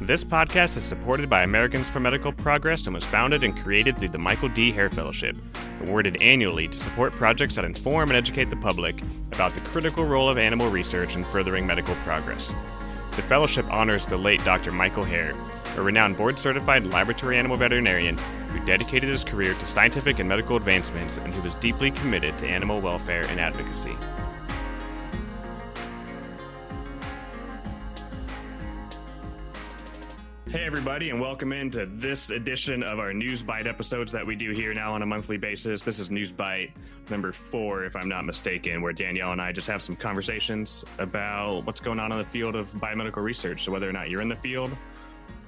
This podcast is supported by Americans for Medical Progress and was founded and created through the Michael D. Hayre Fellowship, awarded annually to support projects that inform and educate the public about the critical role of animal research in furthering medical progress. The fellowship honors the late Dr. Michael Hayre, a renowned board certified laboratory animal veterinarian who dedicated his career to scientific and medical advancements and who was deeply committed to animal welfare and advocacy. Hey, everybody, and welcome into this edition of our News Bite episodes that we do here now on a monthly basis. This is News Bite number four, if I'm not mistaken, where Danielle and I just have some conversations about what's going on in the field of biomedical research. So, whether or not you're in the field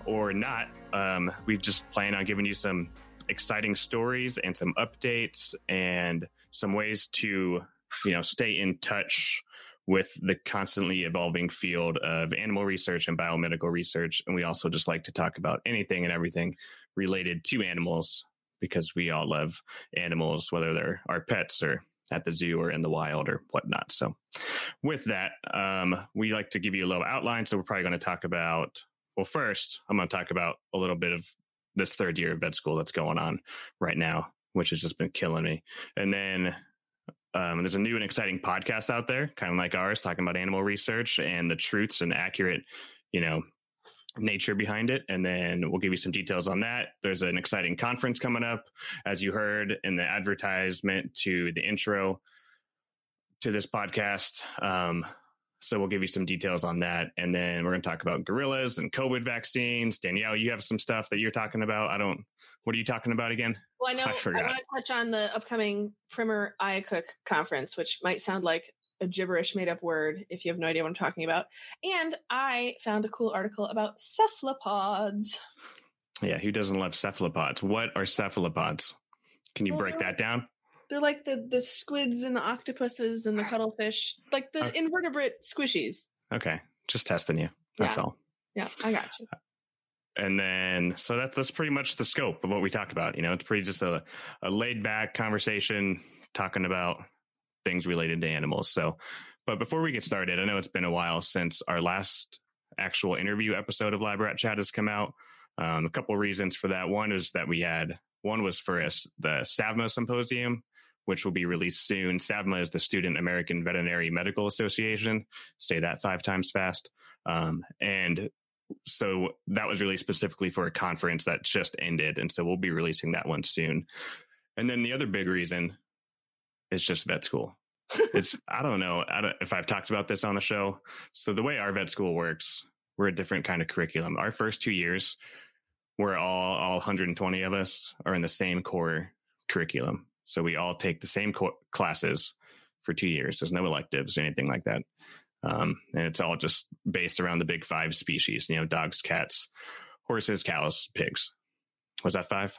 or not, um, we just plan on giving you some exciting stories and some updates and some ways to, you know, stay in touch with the constantly evolving field of animal research and biomedical research. And we also just like to talk about anything and everything related to animals because we all love animals, whether they're our pets or at the zoo or in the wild or whatnot. So, with that, um, we like to give you a little outline. So, we're probably going to talk about, well, first, I'm going to talk about a little bit of this third year of vet school that's going on right now, which has just been killing me. And then um, there's a new and exciting podcast out there, kind of like ours, talking about animal research and the truths and accurate, you know, nature behind it. And then we'll give you some details on that. There's an exciting conference coming up, as you heard in the advertisement to the intro to this podcast. Um, so we'll give you some details on that. And then we're going to talk about gorillas and COVID vaccines. Danielle, you have some stuff that you're talking about. I don't what are you talking about again? Well, I know I, I want to touch on the upcoming PRIM&R IACUC conference, which might sound like a gibberish made up word if you have no idea what I'm talking about. And I found a cool article about cephalopods. Yeah, who doesn't love cephalopods? What are cephalopods? Can you well, break that down? They're like the the squids and the octopuses and the cuttlefish, like the okay. invertebrate squishies. Okay, just testing you. That's yeah. all. Yeah, I got you and then so that's that's pretty much the scope of what we talk about you know it's pretty just a, a laid back conversation talking about things related to animals so but before we get started i know it's been a while since our last actual interview episode of lab rat chat has come out um, a couple of reasons for that one is that we had one was for us the SAVMA symposium which will be released soon. SAVMA is the student american veterinary medical association. Say that five times fast. Um, and so that was really specifically for a conference that just ended and so we'll be releasing that one soon. And then the other big reason is just vet school. It's i don't know I don't, if i've talked about this on the show. So the way our vet school works we're a different kind of curriculum. Our first two years we're all all 120 of us are in the same core curriculum so we all take the same co- classes for two years there's no electives or anything like that um, and it's all just based around the big five species, you know, dogs, cats, horses, cows, pigs. Was that five?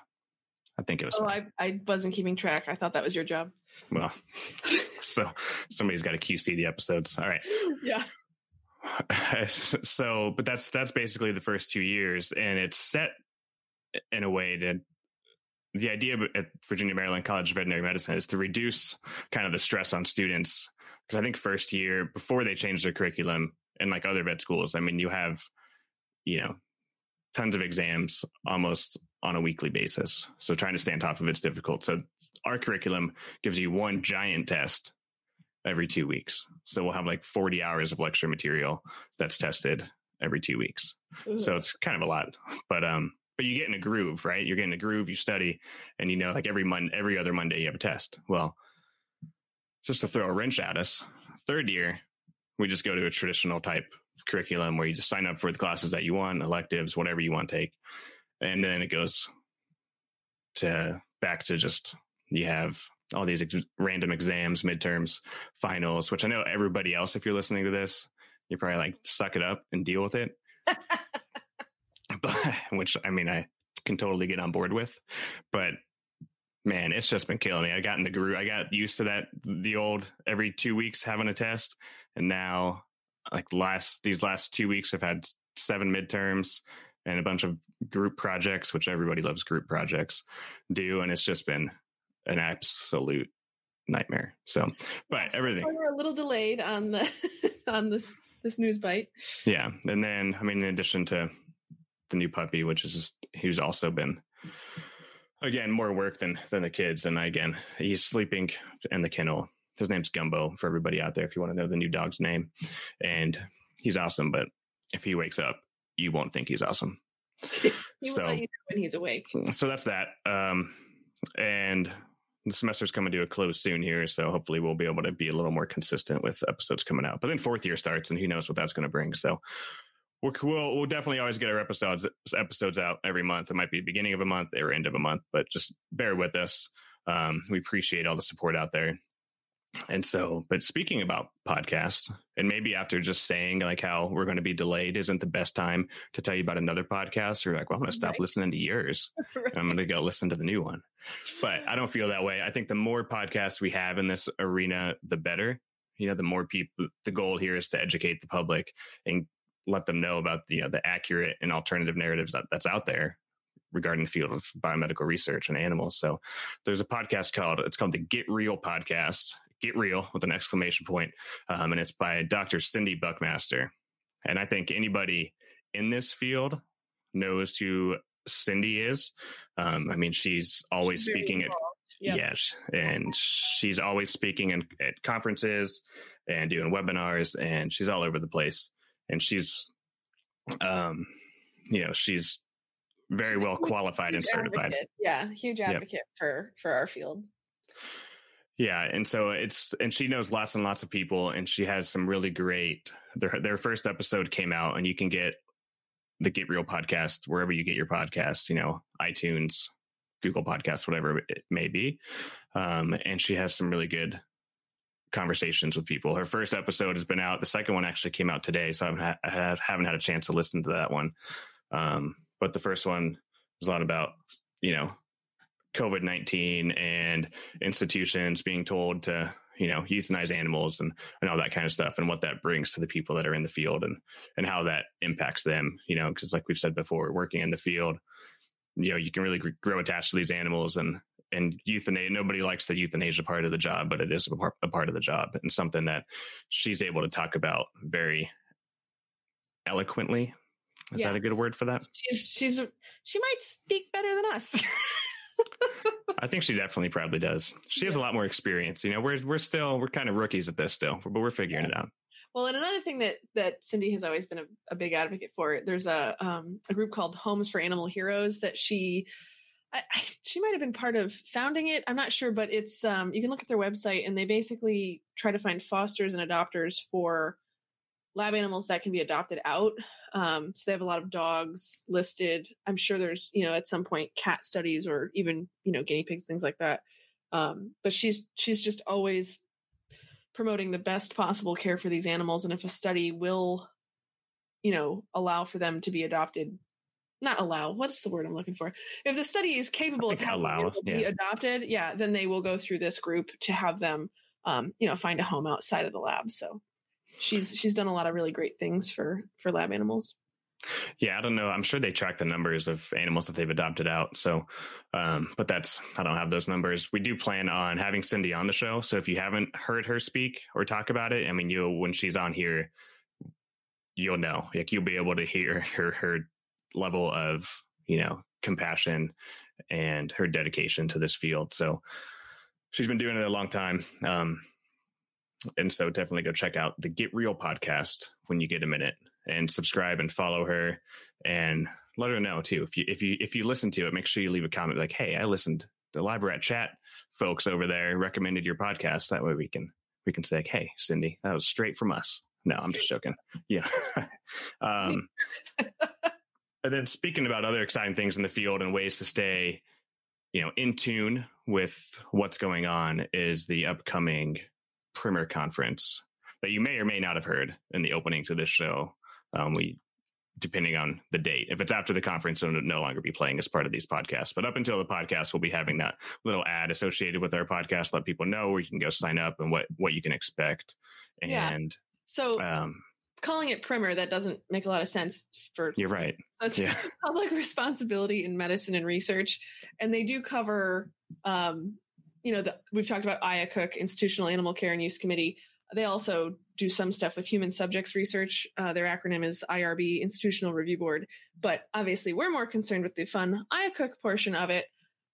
I think it was. Oh, I, I wasn't keeping track. I thought that was your job. Well, so somebody's got to QC the episodes. All right. Yeah. So, but that's that's basically the first two years, and it's set in a way that the idea at Virginia Maryland College of Veterinary Medicine is to reduce kind of the stress on students because I think first year before they change their curriculum and like other vet schools, I mean, you have, you know, tons of exams almost on a weekly basis. So trying to stay on top of it's difficult. So our curriculum gives you one giant test every two weeks. So we'll have like 40 hours of lecture material that's tested every two weeks. Ooh. So it's kind of a lot, but, um, but you get in a groove, right? You're getting a groove, you study and you know, like every month, every other Monday you have a test. Well, just to throw a wrench at us, third year, we just go to a traditional type curriculum where you just sign up for the classes that you want, electives, whatever you want to take. And then it goes to back to just you have all these ex- random exams, midterms, finals, which I know everybody else, if you're listening to this, you're probably like, suck it up and deal with it. but which I mean, I can totally get on board with. But man, it's just been killing me. I got in the groove. I got used to that the old every two weeks having a test, and now like last these last two weeks I've had seven midterms and a bunch of group projects, which everybody loves group projects do, and it's just been an absolute nightmare. So, but everything we're a little delayed on the on this this news bite. Yeah, and then I mean, in addition to the new puppy, which is just, he's also been again more work than than the kids. And again, he's sleeping in the kennel. His name's Gumbo for everybody out there if you want to know the new dog's name. And he's awesome, but if he wakes up, you won't think he's awesome. So- let you know when he's awake. so that's that. Um, and the semester's coming to a close soon here, so hopefully we'll be able to be a little more consistent with episodes coming out. But then fourth year starts, and who knows what that's going to bring. So we'll, we'll we'll definitely always get our episodes episodes out every month. It might be beginning of a month or end of a month, but just bear with us. Um, we appreciate all the support out there. And so, but speaking about podcasts, and maybe after just saying like how we're going to be delayed isn't the best time to tell you about another podcast, you're like, well, I'm going to stop Right. listening to yours. I'm going to go listen to the new one. But I don't feel that way. I think the more podcasts we have in this arena, the better. You know, the more people, the goal here is to educate the public and let them know about the, you know, the accurate and alternative narratives that, that's out there regarding the field of biomedical research and animals. So there's a podcast called, it's called the Get Real Podcast, Get Real with an exclamation point. Um, and it's by Dr. Cindy Buckmaster. And I think anybody in this field knows who Cindy is. Um, I mean, she's always Very speaking at. Yep. yes, and she's always speaking in, at conferences and doing webinars, and she's all over the place. And she's, um, you know, she's very She's well qualified and certified. advocate. Yeah, huge Yep. advocate for for our field. Yeah, and so it's and she knows lots and lots of people, and she has some really great. Their their first episode came out, and you can get the Get Real podcast wherever you get your podcasts. You know, iTunes, Google Podcasts, whatever it may be. Um, and she has some really good conversations with people. Her first episode has been out. The second one actually came out today, so I haven't had, a chance to listen to that one. Um, but the first one was a lot about you know COVID nineteen and institutions being told to you know euthanize animals and and all that kind of stuff and what that brings to the people that are in the field and and how that impacts them you know because like we've said before working in the field you know you can really gr- grow attached to these animals and and euthanasia nobody likes the euthanasia part of the job but it is a part, a part of the job and something that she's able to talk about very eloquently is Yeah. that a good word for that She's she's she might speak better than us. I think she definitely probably does. She has a lot more experience. You know, we're we're still we're kind of rookies at this still, but we're figuring it out. Well, and another thing that that Cindy has always been a, a big advocate for, there's a um, a group called Homes for Animal Heroes that she I, she might have been part of founding it. I'm not sure, but it's um, you can look at their website and they basically try to find fosters and adopters for lab animals that can be adopted out. Um, so they have a lot of dogs listed. I'm sure there's you know at some point cat studies or even you know guinea pigs things like that. Um, but she's she's just always promoting the best possible care for these animals and if a study will you know allow for them to be adopted not allow what's the word i'm looking for if the study is capable of having allow, them be adopted yeah then they will go through this group to have them um, you know find a home outside of the lab so she's she's done a lot of really great things for for lab animals Yeah, I don't know. I'm sure they track the numbers of animals that they've adopted out. So, um, but that's I don't have those numbers. We do plan on having Cindy on the show. So if you haven't heard her speak or talk about it, I mean, you when she's on here, you'll know. Like you'll be able to hear her her level of you know compassion and her dedication to this field. So she's been doing it a long time. Um, and so definitely go check out the Get Real podcast when you get a minute and subscribe and follow her and let her know too. If you if you if you listen to it, make sure you leave a comment like, "Hey, I listened. The Lab Rat Chat folks over there recommended your podcast." That way we can we can say, like, "Hey, Cindy, that was straight from us." No, I'm just joking. Yeah. um, and then speaking about other exciting things in the field and ways to stay, you know, in tune with what's going on is the upcoming PRIM&R Conference that you may or may not have heard in the opening to this show. Um, we, depending on the date, if it's after the conference, it'll no longer be playing as part of these podcasts. But up until the podcast, we'll be having that little ad associated with our podcast, let people know where you can go sign up and what what you can expect. Yeah. And so um, calling it PRIM&R that doesn't make a lot of sense for you're right. So it's Yeah. public responsibility in medicine and research, and they do cover, um, you know, the, we've talked about IACUC, Institutional Animal Care and Use Committee. They also do some stuff with human subjects research. Uh, their acronym is IRB, Institutional Review Board. But obviously, we're more concerned with the fun IACUC portion of it.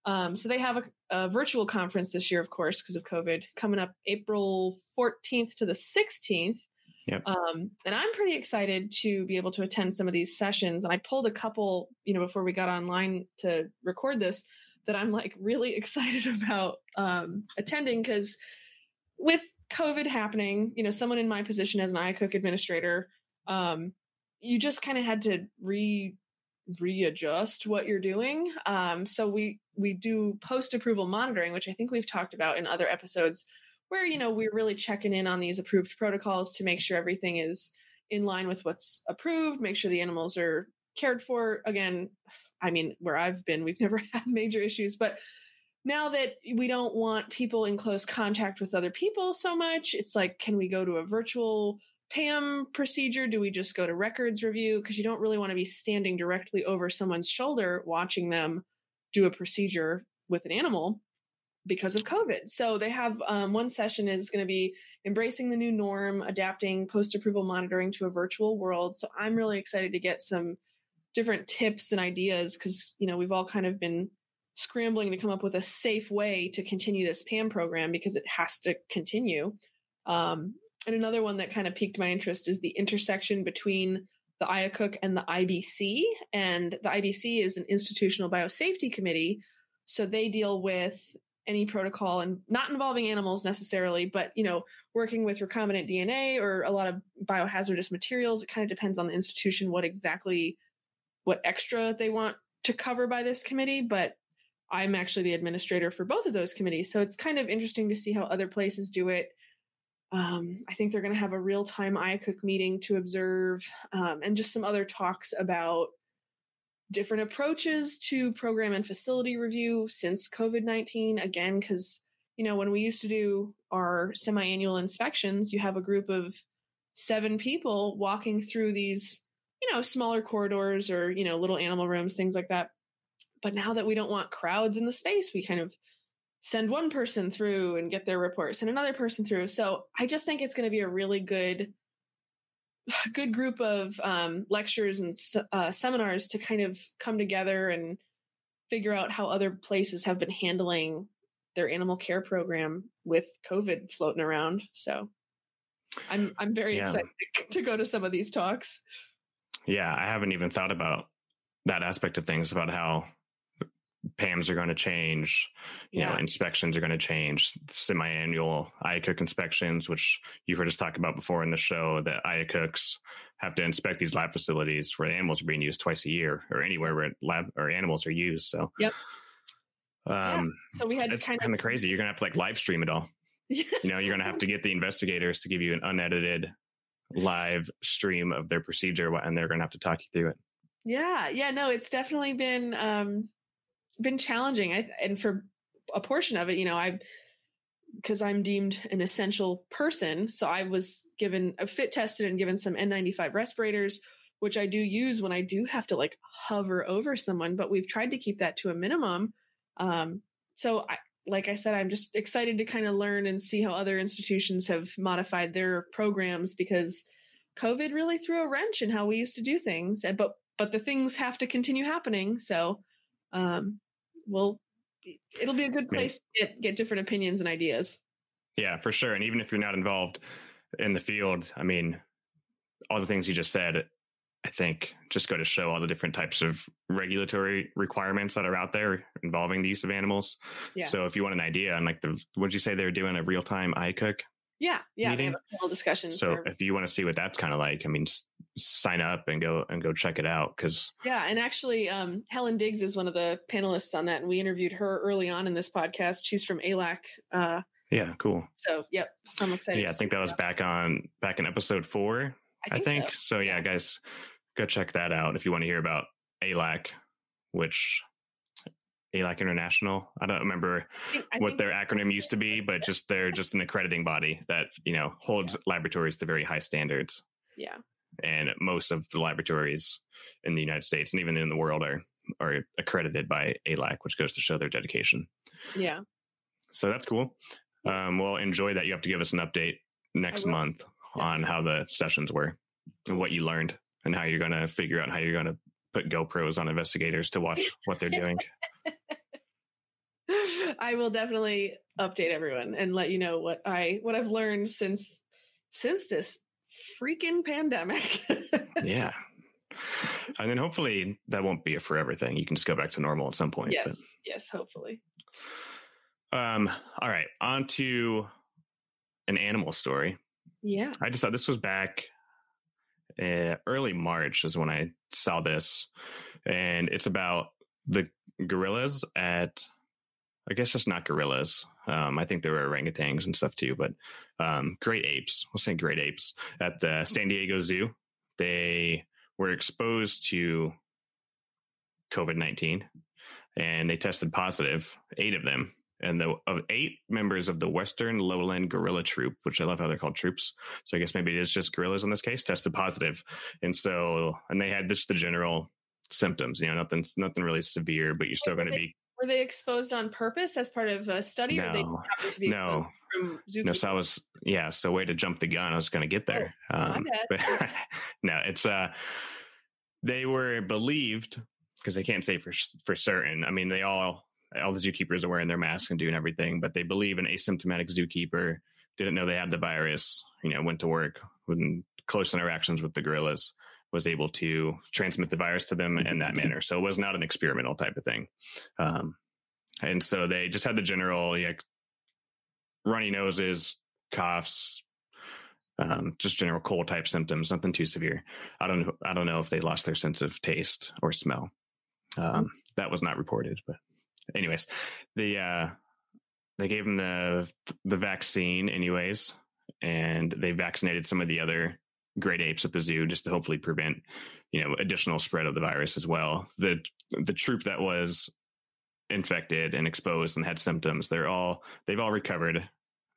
Um, so they have a, a, virtual conference this year, of course, because of COVID, coming up April 14th to the 16th. Yep. Um, and I'm pretty excited to be able to attend some of these sessions. And I pulled a couple, you know, before we got online to record this, that I'm like really excited about um, attending because with COVID happening, you know, someone in my position as an IACUC administrator, um, you just kind of had to re readjust what you're doing. Um, so we we do post approval monitoring, which I think we've talked about in other episodes where you know we're really checking in on these approved protocols to make sure everything is in line with what's approved make sure the animals are cared for. Again i mean where i've been we've never had major issues but now that we don't want people in close contact with other people so much it's like can we go to a virtual PAM procedure? Do we just go to records review? Because you don't really want to be standing directly over someone's shoulder watching them do a procedure with an animal because of COVID. So they have um, one session is going to be embracing the new norm, adapting post approval monitoring to a virtual world. So I'm really excited to get some different tips and ideas because you know we've all kind of been scrambling to come up with a safe way to continue this PAM program because it has to continue. Um, and another one that kind of piqued my interest is the intersection between the IACUC and the IBC. And the IBC is an institutional biosafety committee. So they deal with any protocol and not involving animals necessarily, but you know, working with recombinant DNA or a lot of biohazardous materials. It kind of depends on the institution what exactly what extra they want to cover by this committee, but I'm actually the administrator for both of those committees. So it's kind of interesting to see how other places do it. Um, I think they're going to have a real time IACUC meeting to observe um, and just some other talks about different approaches to program and facility review since COVID 19. Again, because, you know, when we used to do our semi annual inspections, you have a group of seven people walking through these, you know, smaller corridors or, you know, little animal rooms, things like that. But now that we don't want crowds in the space, we kind of send one person through and get their reports and another person through. So I just think it's going to be a really good good group of um, lectures and uh, seminars to kind of come together and figure out how other places have been handling their animal care program with COVID floating around. So I'm I'm very yeah. excited to go to some of these talks. Yeah, I haven't even thought about that aspect of things about how PAMs are going to change, you yeah. know, inspections are going to change, semi-annual IACUC inspections, which you've heard us talk about before in the show, that IACUCs have to inspect these lab facilities where animals are being used twice a year or anywhere where lab or animals are used. So, yep. Um, yeah. So we had it's kind, of crazy. You're going to have to like live stream it all. you know, you're going to have to get the investigators to give you an unedited live stream of their procedure and they're going to have to talk you through it. Yeah. Yeah. No, it's definitely been, um, been challenging. I, and for a portion of it, you know, I because I'm deemed an essential person, so I was given a fit tested and given some N95 respirators, which I do use when I do have to like hover over someone. But we've tried to keep that to a minimum. Um, so I, like I said, I'm just excited to kind of learn and see how other institutions have modified their programs because COVID really threw a wrench in how we used to do things. But but the things have to continue happening. So um, we'll it'll be a good place to get, get different opinions and ideas. Yeah, for sure. And even if you're not involved in the field, I mean, all the things you just said, I think just go to show all the different types of regulatory requirements that are out there involving the use of animals. Yeah. So if you want an idea on like the, did you say they're doing a real time IACUC? Yeah, yeah, meeting. we discussion. So for... if you want to see what that's kind of like, I mean, s- sign up and go and go check it out because yeah, and actually, um, Helen Diggs is one of the panelists on that, and we interviewed her early on in this podcast. She's from AAALAC. Uh, yeah, cool. So yep, so I'm excited. Yeah, I think that was back on back in episode four. I think, I think. So. so. yeah, guys, go check that out if you want to hear about AAALAC, which AAALAC International. I don't remember I what their acronym used to be, but just they're just an accrediting body that you know holds yeah. laboratories to very high standards. Yeah. And most of the laboratories in the United States and even in the world are are accredited by AAALAC, which goes to show their dedication. Yeah. So that's cool. Um, well, enjoy that. You have to give us an update next month on how the sessions were and what you learned and how you're going to figure out how you're going to put GoPros on investigators to watch what they're doing. I will definitely update everyone and let you know what I what I've learned since since this freaking pandemic. yeah. And then hopefully that won't be a forever thing. You can just go back to normal at some point. Yes. But. Yes, hopefully. Um, all right. On to an animal story. Yeah. I just thought this was back uh, early March is when I saw this. And it's about the gorillas at I guess it's not gorillas. Um, I think there were orangutans and stuff too, but um, great apes. We'll say great apes at the San Diego Zoo. They were exposed to COVID nineteen, and they tested positive. Eight of them, and the of eight members of the Western Lowland Gorilla Troop, which I love how they're called troops. So I guess maybe it is just gorillas in this case, tested positive, and so and they had just the general symptoms. You know, nothing nothing really severe, but you're still going to be were they exposed on purpose as part of a study, no, or they happened to be no. No, so I was yeah. So way to jump the gun. I was going to get there. Oh, um, but no, it's uh, they were believed because they can't say for for certain. I mean, they all all the zookeepers are wearing their masks and doing everything, but they believe an asymptomatic zookeeper didn't know they had the virus. You know, went to work with close interactions with the gorillas was able to transmit the virus to them in that manner. So it was not an experimental type of thing. Um, and so they just had the general like runny noses, coughs, um, just general cold type symptoms, nothing too severe. I don't know. I don't know if they lost their sense of taste or smell. Um, that was not reported, but anyways, the, uh, they gave them the, the vaccine anyways, and they vaccinated some of the other great apes at the zoo just to hopefully prevent you know additional spread of the virus as well. The the troop that was infected and exposed and had symptoms they're all they've all recovered.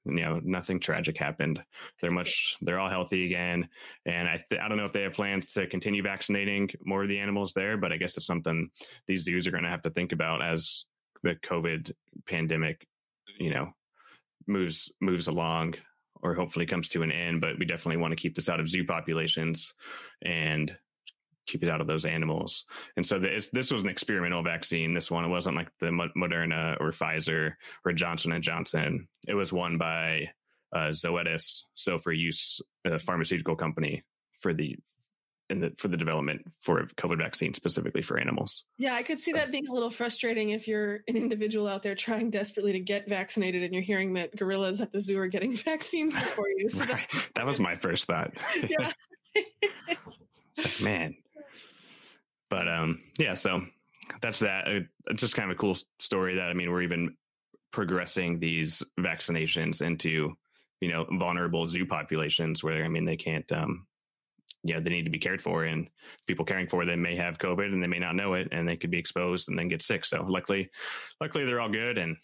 You know nothing tragic happened. They're much they're all healthy again. And i th- i don't know if they have plans to continue vaccinating more of the animals there but i guess it's something these zoos are going to have to think about as the covid pandemic you know moves moves along or hopefully comes to an end. But we definitely want to keep this out of zoo populations and keep it out of those animals. And so this, this was an experimental vaccine. This one, it wasn't like the Moderna or Pfizer or Johnson and Johnson. It was one by uh, Zoetis. So for use, a pharmaceutical company for the in the for the development for a COVID vaccine specifically for animals. Yeah, I could see that being a little frustrating if you're an individual out there trying desperately to get vaccinated and you're hearing that gorillas at the zoo are getting vaccines before you. So right. That was my first thought. Yeah. like, man. But um, yeah. So that's that. Uh, it's just kind of a cool story that I mean, we're even progressing these vaccinations into you know vulnerable zoo populations where I mean they can't um yeah, they need to be cared for, and people caring for them may have COVID and they may not know it, and they could be exposed and then get sick. So luckily, luckily they're all good, and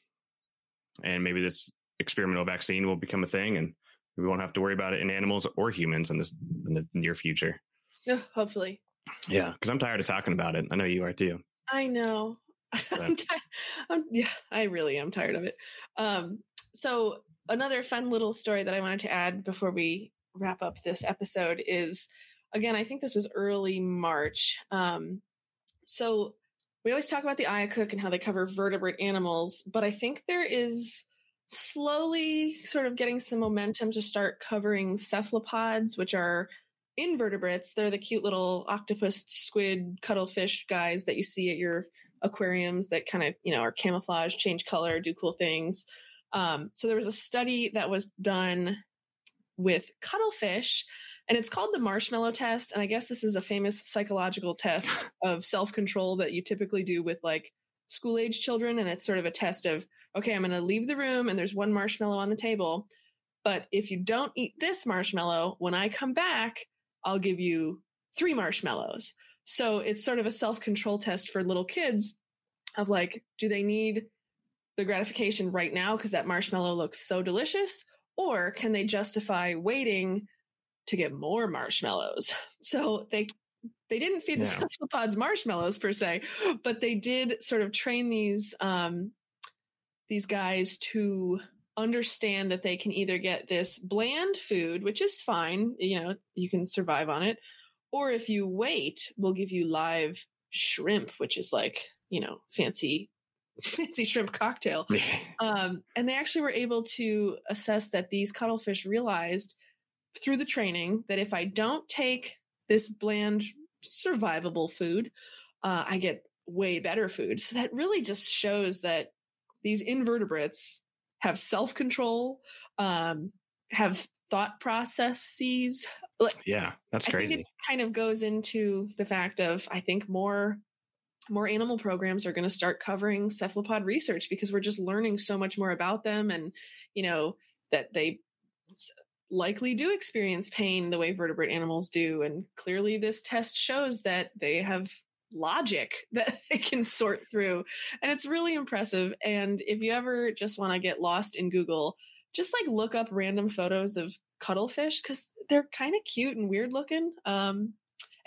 and maybe this experimental vaccine will become a thing, and we won't have to worry about it in animals or humans in this in the near future. hopefully. Yeah, because I'm tired of talking about it. I know you are too. I know. I'm, t- I'm yeah, I really am tired of it. Um, so another fun little story that I wanted to add before we wrap up this episode is again, I think this was early March. Um, so we always talk about the IACUC and how they cover vertebrate animals, but I think there is slowly sort of getting some momentum to start covering cephalopods, which are invertebrates. They're the cute little octopus, squid, cuttlefish guys that you see at your aquariums that kind of, you know, are camouflage, change color, do cool things. Um, so there was a study that was done with cuttlefish and it's called the marshmallow test and i guess this is a famous psychological test of self-control that you typically do with like school age children and it's sort of a test of okay i'm going to leave the room and there's one marshmallow on the table but if you don't eat this marshmallow when i come back i'll give you three marshmallows. So it's sort of a self-control test for little kids of like do they need the gratification right now because that marshmallow looks so delicious or can they justify waiting to get more marshmallows? So they they didn't feed the yeah. cephalopods marshmallows per se, but they did sort of train these um, these guys to understand that they can either get this bland food, which is fine, you know, you can survive on it, or if you wait, we'll give you live shrimp, which is like, you know, fancy fancy shrimp cocktail. Um, and they actually were able to assess that these cuttlefish realized through the training that if I don't take this bland survivable food, uh, I get way better food. So that really just shows that these invertebrates have self control, um, have thought processes. Yeah, that's crazy. it kind of goes into the fact of I think more more animal programs are going to start covering cephalopod research because we're just learning so much more about them and you know that they likely do experience pain the way vertebrate animals do and clearly this test shows that they have logic that they can sort through and it's really impressive and if you ever just want to get lost in google just like look up random photos of cuttlefish because they're kind of cute and weird looking um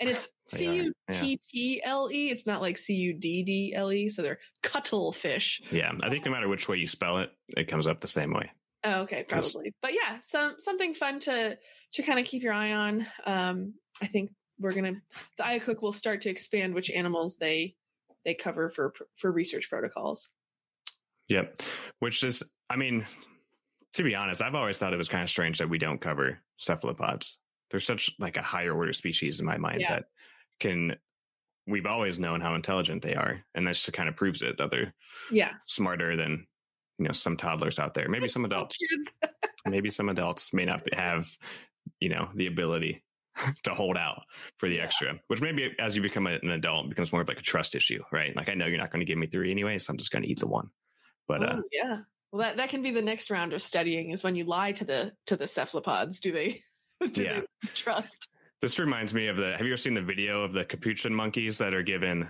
and it's C U T T L E. It's not like C U D D L E. So they're cuttlefish. Yeah, I think no matter which way you spell it, it comes up the same way. Oh, okay, probably. But yeah, some something fun to to kind of keep your eye on. Um, I think we're gonna the IACUC will start to expand which animals they they cover for for research protocols. Yep, which is, I mean, to be honest, I've always thought it was kind of strange that we don't cover cephalopods they're such like a higher order species in my mind yeah. that can we've always known how intelligent they are and this kind of proves it that they're yeah smarter than you know some toddlers out there maybe some adults maybe some adults may not have you know the ability to hold out for the yeah. extra which maybe as you become an adult becomes more of like a trust issue right like i know you're not going to give me three anyway so i'm just going to eat the one but oh, uh yeah well that, that can be the next round of studying is when you lie to the to the cephalopods do they do yeah. they trust? This reminds me of the. Have you ever seen the video of the capuchin monkeys that are given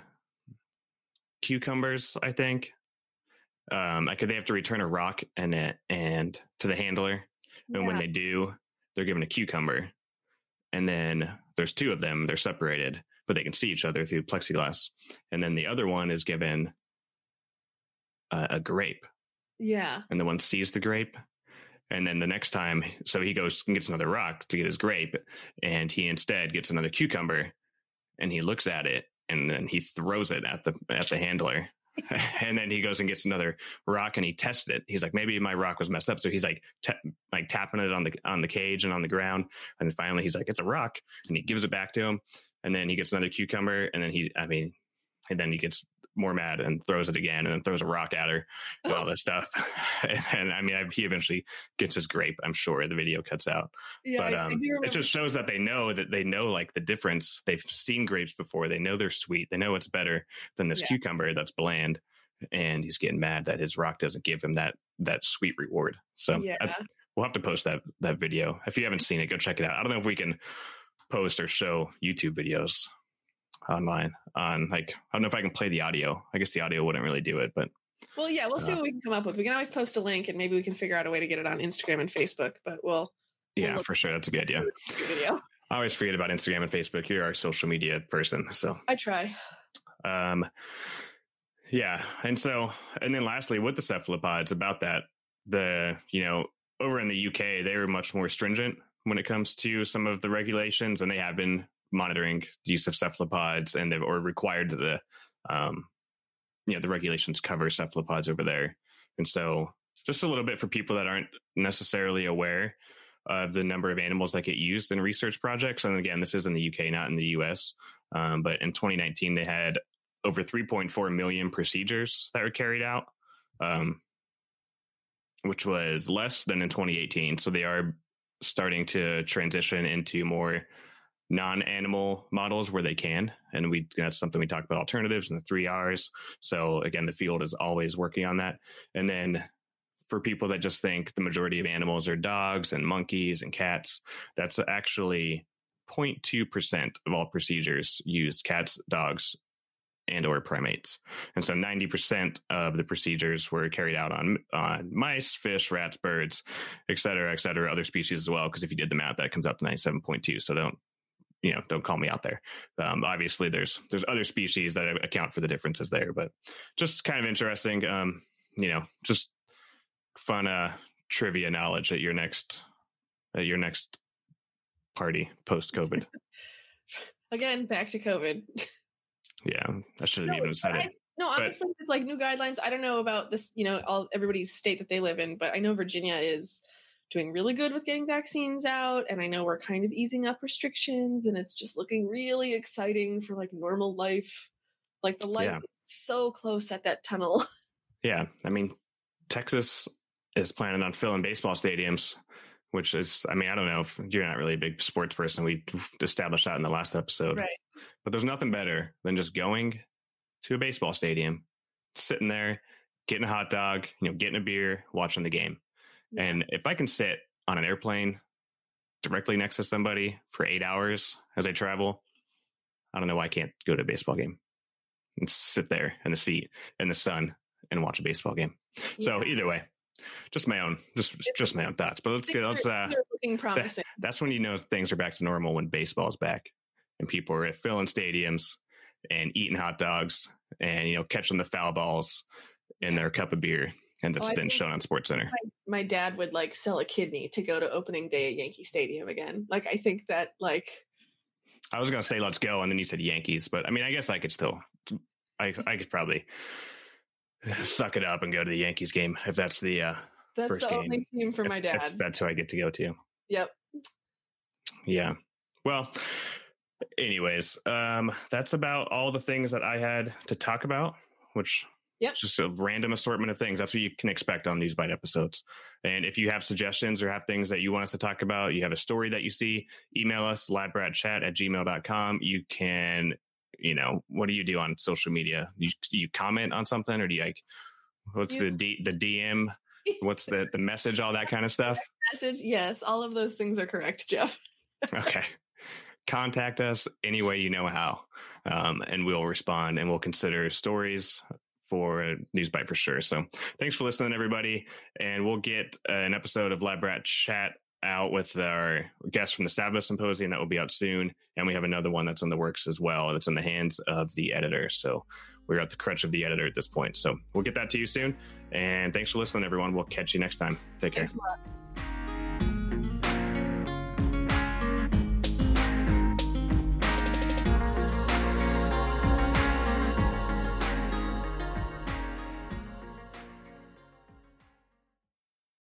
cucumbers? I think. Um, like they have to return a rock and it and to the handler, and yeah. when they do, they're given a cucumber, and then there's two of them. They're separated, but they can see each other through plexiglass, and then the other one is given a, a grape. Yeah, and the one sees the grape, and then the next time, so he goes and gets another rock to get his grape, and he instead gets another cucumber, and he looks at it, and then he throws it at the at the handler, and then he goes and gets another rock and he tests it. He's like, maybe my rock was messed up, so he's like, t- like tapping it on the on the cage and on the ground, and then finally he's like, it's a rock, and he gives it back to him, and then he gets another cucumber, and then he, I mean, and then he gets more mad and throws it again and then throws a rock at her and all this stuff. and, I mean, I, he eventually gets his grape. I'm sure the video cuts out, yeah, but um, it just shows that they know that they know like the difference. They've seen grapes before. They know they're sweet. They know it's better than this yeah. cucumber that's bland. And he's getting mad that his rock doesn't give him that that sweet reward. So yeah. I, we'll have to post that that video. If you haven't seen it, go check it out. I don't know if we can post or show YouTube videos online on like I don't know if I can play the audio. I guess the audio wouldn't really do it, but well, yeah, we'll see uh, what we can come up with. We can always post a link, and maybe we can figure out a way to get it on Instagram and Facebook. But we'll, yeah, we'll for sure, that's a good idea. Video. I always forget about Instagram and Facebook. You're our social media person, so I try. Um, yeah, and so and then lastly, with the cephalopods, about that, the you know over in the UK, they were much more stringent when it comes to some of the regulations, and they have been monitoring the use of cephalopods and they've or required the um, you know the regulations cover cephalopods over there. And so just a little bit for people that aren't necessarily aware of the number of animals that get used in research projects. And again this is in the uk not in the us um, but in 2019 they had over 3.4 million procedures that were carried out um, which was less than in 2018 so they are starting to transition into more non-animal models where they can and we that's something we talk about alternatives and the three r's so again the field is always working on that and then for people that just think the majority of animals are dogs and monkeys and cats that's actually 0.2% of all procedures use cats dogs and or primates. And so 90% of the procedures were carried out on on mice, fish, rats, birds, et cetera, et cetera, other species as well. Because if you did the math, that comes out to 97.2. So don't you know don't call me out there um, obviously there's there's other species that account for the differences there but just kind of interesting um, you know just fun uh trivia knowledge at your next at your next party post COVID. Again, back to COVID. yeah, I shouldn't No, even have said but it. I- no, But- honestly, with like new guidelines, I don't know about this, you know, all everybody's state that they live in, but I know Virginia is doing really good with getting vaccines out, and I know we're kind of easing up restrictions, and it's just looking really exciting for like normal life. Like the light Yeah. is so close at that tunnel. Yeah, I mean, Texas is planning on filling baseball stadiums, which is, I mean, I don't know if you're not really a big sports person. We established that in the last episode. Right. But there's nothing better than just going to a baseball stadium, sitting there, getting a hot dog, you know, getting a beer, watching the game. And if I can sit on an airplane directly next to somebody for eight hours as I travel, I don't know why I can't go to a baseball game and sit there in the seat in the sun and watch a baseball game. So either way, just my own, just just my own thoughts. But let's get let's uh, things are looking promising. that's when you know things are back to normal when baseball's back and people are filling stadiums and eating hot dogs and you know catching the foul balls in their cup of beer and that's Oh, then shown on Sports Center. My dad would like sell a kidney to go to opening day at Yankee Stadium again. Like I think that like I was gonna say let's go, and then you said Yankees, but I mean I guess I could still, I I could probably suck it up and go to the Yankees game if that's the uh, that's First the game. only team for if, my dad. that's who I get to go to. Yep. Yeah. Well, anyways, um, that's about all the things that I had to talk about, which Yep. is just a random assortment of things. That's what you can expect on these bite episodes. And if you have suggestions or have things that you want us to talk about, you have a story that you see, email us, labratchat at gmail.com. You can, you know, what do you do on social media? You, do you comment on something or do you like, what's the D, the DM? What's the, the message, all that kind of stuff? Message, yes, all of those things are correct, Jeff. Okay. Contact us any way you know how, um, and we'll respond and we'll consider stories for News Bite for sure. So thanks for listening, everybody. And we'll get uh, an episode of Lab Rat Chat out with our guest from the SAVMA Symposium that will be out soon. And we have another one that's in the works as well. That's in the hands of the editor. So we're at the crutch of the editor at this point. So we'll get that to you soon. And thanks for listening, everyone. We'll catch you next time. Take care.